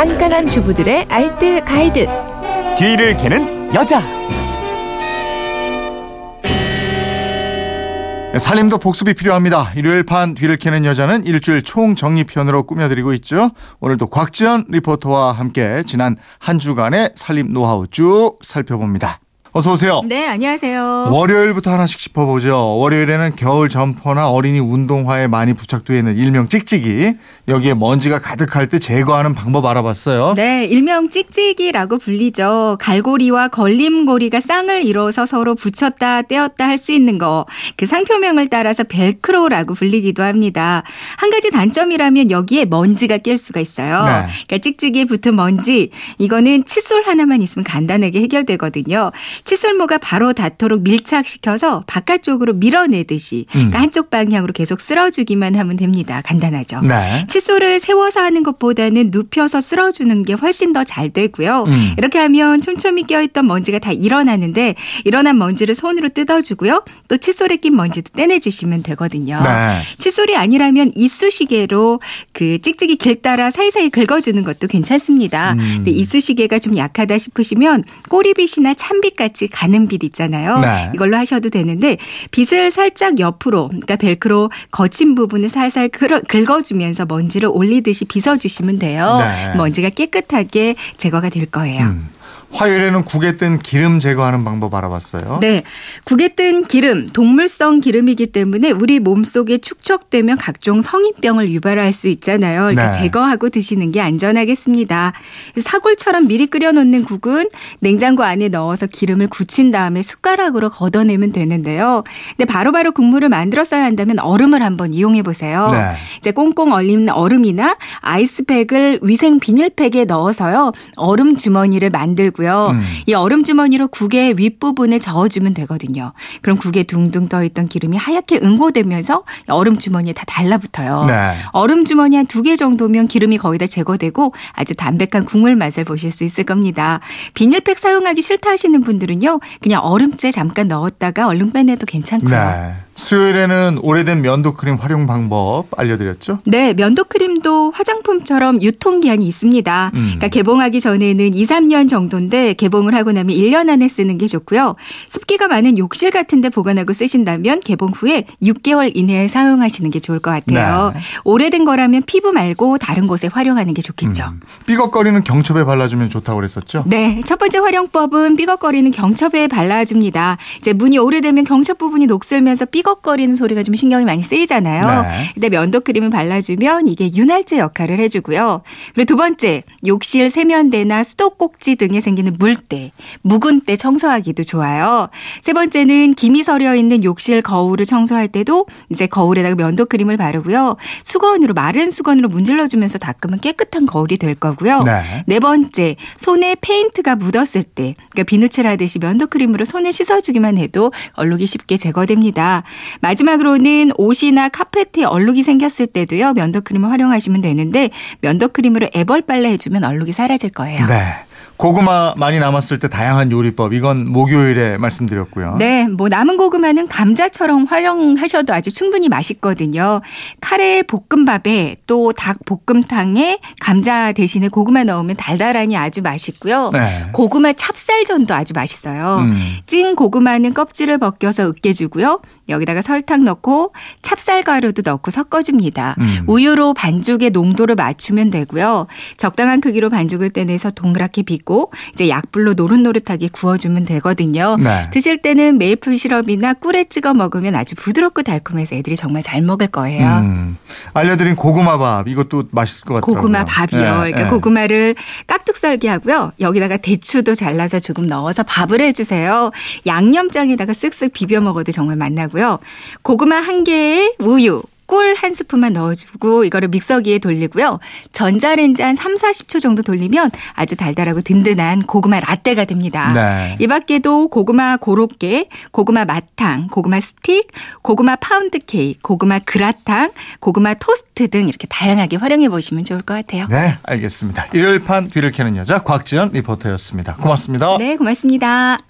깐깐한 주부들의 알뜰 가이드. 뒤를 캐는 여자. 살림도 복습이 필요합니다. 일요일 판 뒤를 캐는 여자는 일주일 총정리편으로 꾸며드리고 있죠. 오늘도 곽지연 리포터와 함께 지난 한 주간의 살림 노하우 쭉 살펴봅니다. 어서 오세요. 네, 안녕하세요. 월요일부터 하나씩 짚어보죠. 월요일에는 겨울 점퍼나 어린이 운동화에 많이 부착되어 있는 일명 찍찍이. 여기에 먼지가 가득할 때 제거하는 방법 알아봤어요. 네, 일명 찍찍이라고 불리죠. 갈고리와 걸림고리가 쌍을 이뤄서 서로 붙였다 떼었다 할 수 있는 거. 그 상표명을 따라서 벨크로라고 불리기도 합니다. 한 가지 단점이라면 여기에 먼지가 낄 수가 있어요. 네. 그러니까 찍찍이에 붙은 먼지, 이거는 칫솔 하나만 있으면 간단하게 해결되거든요. 칫솔모가 바로 닿도록 밀착시켜서 바깥쪽으로 밀어내듯이 그러니까 음. 한쪽 방향으로 계속 쓸어주기만 하면 됩니다. 간단하죠. 네. 칫솔을 세워서 하는 것보다는 눕혀서 쓸어주는 게 훨씬 더 잘 되고요. 음. 이렇게 하면 촘촘히 껴있던 먼지가 다 일어나는데 일어난 먼지를 손으로 뜯어주고요. 또 칫솔에 낀 먼지도 떼내주시면 되거든요. 네. 칫솔이 아니라면 이쑤시개로 그 찍찍이 길 따라 사이사이 긁어주는 것도 괜찮습니다. 음. 근데 이쑤시개가 좀 약하다 싶으시면 꼬리빗이나 찬빗 같이 가는 빗 있잖아요. 네. 이걸로 하셔도 되는데 빗을 살짝 옆으로 그러니까 벨크로 거친 부분을 살살 긁어- 긁어주면서 먼지를 올리듯이 빗어주시면 돼요. 네. 먼지가 깨끗하게 제거가 될 거예요. 음. 화요일에는 국에 뜬 기름 제거하는 방법 알아봤어요. 네. 국에 뜬 기름, 동물성 기름이기 때문에 우리 몸속에 축적되면 각종 성인병을 유발할 수 있잖아요. 그러니까 네. 제거하고 드시는 게 안전하겠습니다. 사골처럼 미리 끓여놓는 국은 냉장고 안에 넣어서 기름을 굳힌 다음에 숟가락으로 걷어내면 되는데요. 근데 바로바로 국물을 만들어 써야 한다면 얼음을 한번 이용해 보세요. 네. 이제 꽁꽁 얼린 얼음이나 아이스팩을 위생 비닐팩에 넣어서요. 얼음 주머니를 만들고 요. 음. 이 얼음 주머니로 국의 윗부분에 저어주면 되거든요. 그럼 국에 둥둥 떠있던 기름이 하얗게 응고되면서 얼음 주머니에 다 달라붙어요. 네. 얼음 주머니 한 두 개 정도면 기름이 거의 다 제거되고 아주 담백한 국물 맛을 보실 수 있을 겁니다. 비닐팩 사용하기 싫다 하시는 분들은요. 그냥 얼음째 잠깐 넣었다가 얼른 빼내도 괜찮고요. 네. 수요일에는 오래된 면도 크림 활용 방법 알려드렸죠. 네, 면도 크림도 화장품처럼 유통기한이 있습니다. 음. 그러니까 개봉하기 전에는 2, 3년 정도인데 개봉을 하고 나면 1년 안에 쓰는 게 좋고요. 습기가 많은 욕실 같은 데 보관하고 쓰신다면 개봉 후에 6개월 이내에 사용하시는 게 좋을 것 같아요. 네. 오래된 거라면 피부 말고 다른 곳에 활용하는 게 좋겠죠. 음. 삐걱거리는 경첩에 발라주면 좋다고 그랬었죠. 네, 첫 번째 활용법은 삐걱거리는 경첩에 발라줍니다. 이제 문이 오래되면 경첩 부분이 녹슬면서 삐걱 거리는 소리가 좀 신경이 많이 쓰이잖아요. 네. 근데 면도 크림을 발라주면 이게 윤활제 역할을 해주고요. 그리고 두 번째, 욕실 세면대나 수도꼭지 등에 생기는 물때, 묵은 때 청소하기도 좋아요. 세 번째는 김이 서려 있는 욕실 거울을 청소할 때도 이제 거울에다가 면도 크림을 바르고요. 수건으로 마른 수건으로 문질러주면서 닦으면 깨끗한 거울이 될 거고요. 네. 네 번째, 손에 페인트가 묻었을 때, 그러니까 비누칠 하듯이 면도 크림으로 손을 씻어주기만 해도 얼룩이 쉽게 제거됩니다. 마지막으로는 옷이나 카페트에 얼룩이 생겼을 때도요, 면도 크림을 활용하시면 되는데, 면도 크림으로 애벌 빨래 해주면 얼룩이 사라질 거예요. 네. 고구마 많이 남았을 때 다양한 요리법 이건 목요일에 말씀드렸고요. 네, 뭐 남은 고구마는 감자처럼 활용하셔도 아주 충분히 맛있거든요. 카레 볶음밥에 또 닭 볶음탕에 감자 대신에 고구마 넣으면 달달하니 아주 맛있고요. 네. 고구마 찹쌀전도 아주 맛있어요. 음. 찐 고구마는 껍질을 벗겨서 으깨주고요. 여기다가 설탕 넣고 찹쌀가루도 넣고 섞어줍니다. 음. 우유로 반죽의 농도를 맞추면 되고요. 적당한 크기로 반죽을 떼내서 동그랗게 빚고 이제 약불로 노릇노릇하게 구워주면 되거든요. 네. 드실 때는 메이플 시럽이나 꿀에 찍어 먹으면 아주 부드럽고 달콤해서 애들이 정말 잘 먹을 거예요. 음. 알려드린 고구마밥 이것도 맛있을 것 같아요. 고구마 밥이요. 그러니까 고구마를 깍둑 썰기 하고요. 여기다가 대추도 잘라서 조금 넣어서 밥을 해주세요. 양념장에다가 쓱쓱 비벼 먹어도 정말 맛나고요. 고구마 한 개에 우유. 꿀 한 스푼만 넣어주고 이거를 믹서기에 돌리고요. 전자레인지 한 3, 40초 정도 돌리면 아주 달달하고 든든한 고구마 라떼가 됩니다. 네. 이 밖에도 고구마 고로케, 고구마 마탕, 고구마 스틱, 고구마 파운드 케이크, 고구마 그라탕, 고구마 토스트 등 이렇게 다양하게 활용해 보시면 좋을 것 같아요. 네, 알겠습니다. 일요일 판 뒤를 캐는 여자 곽지연 리포터였습니다. 고맙습니다. 네, 고맙습니다.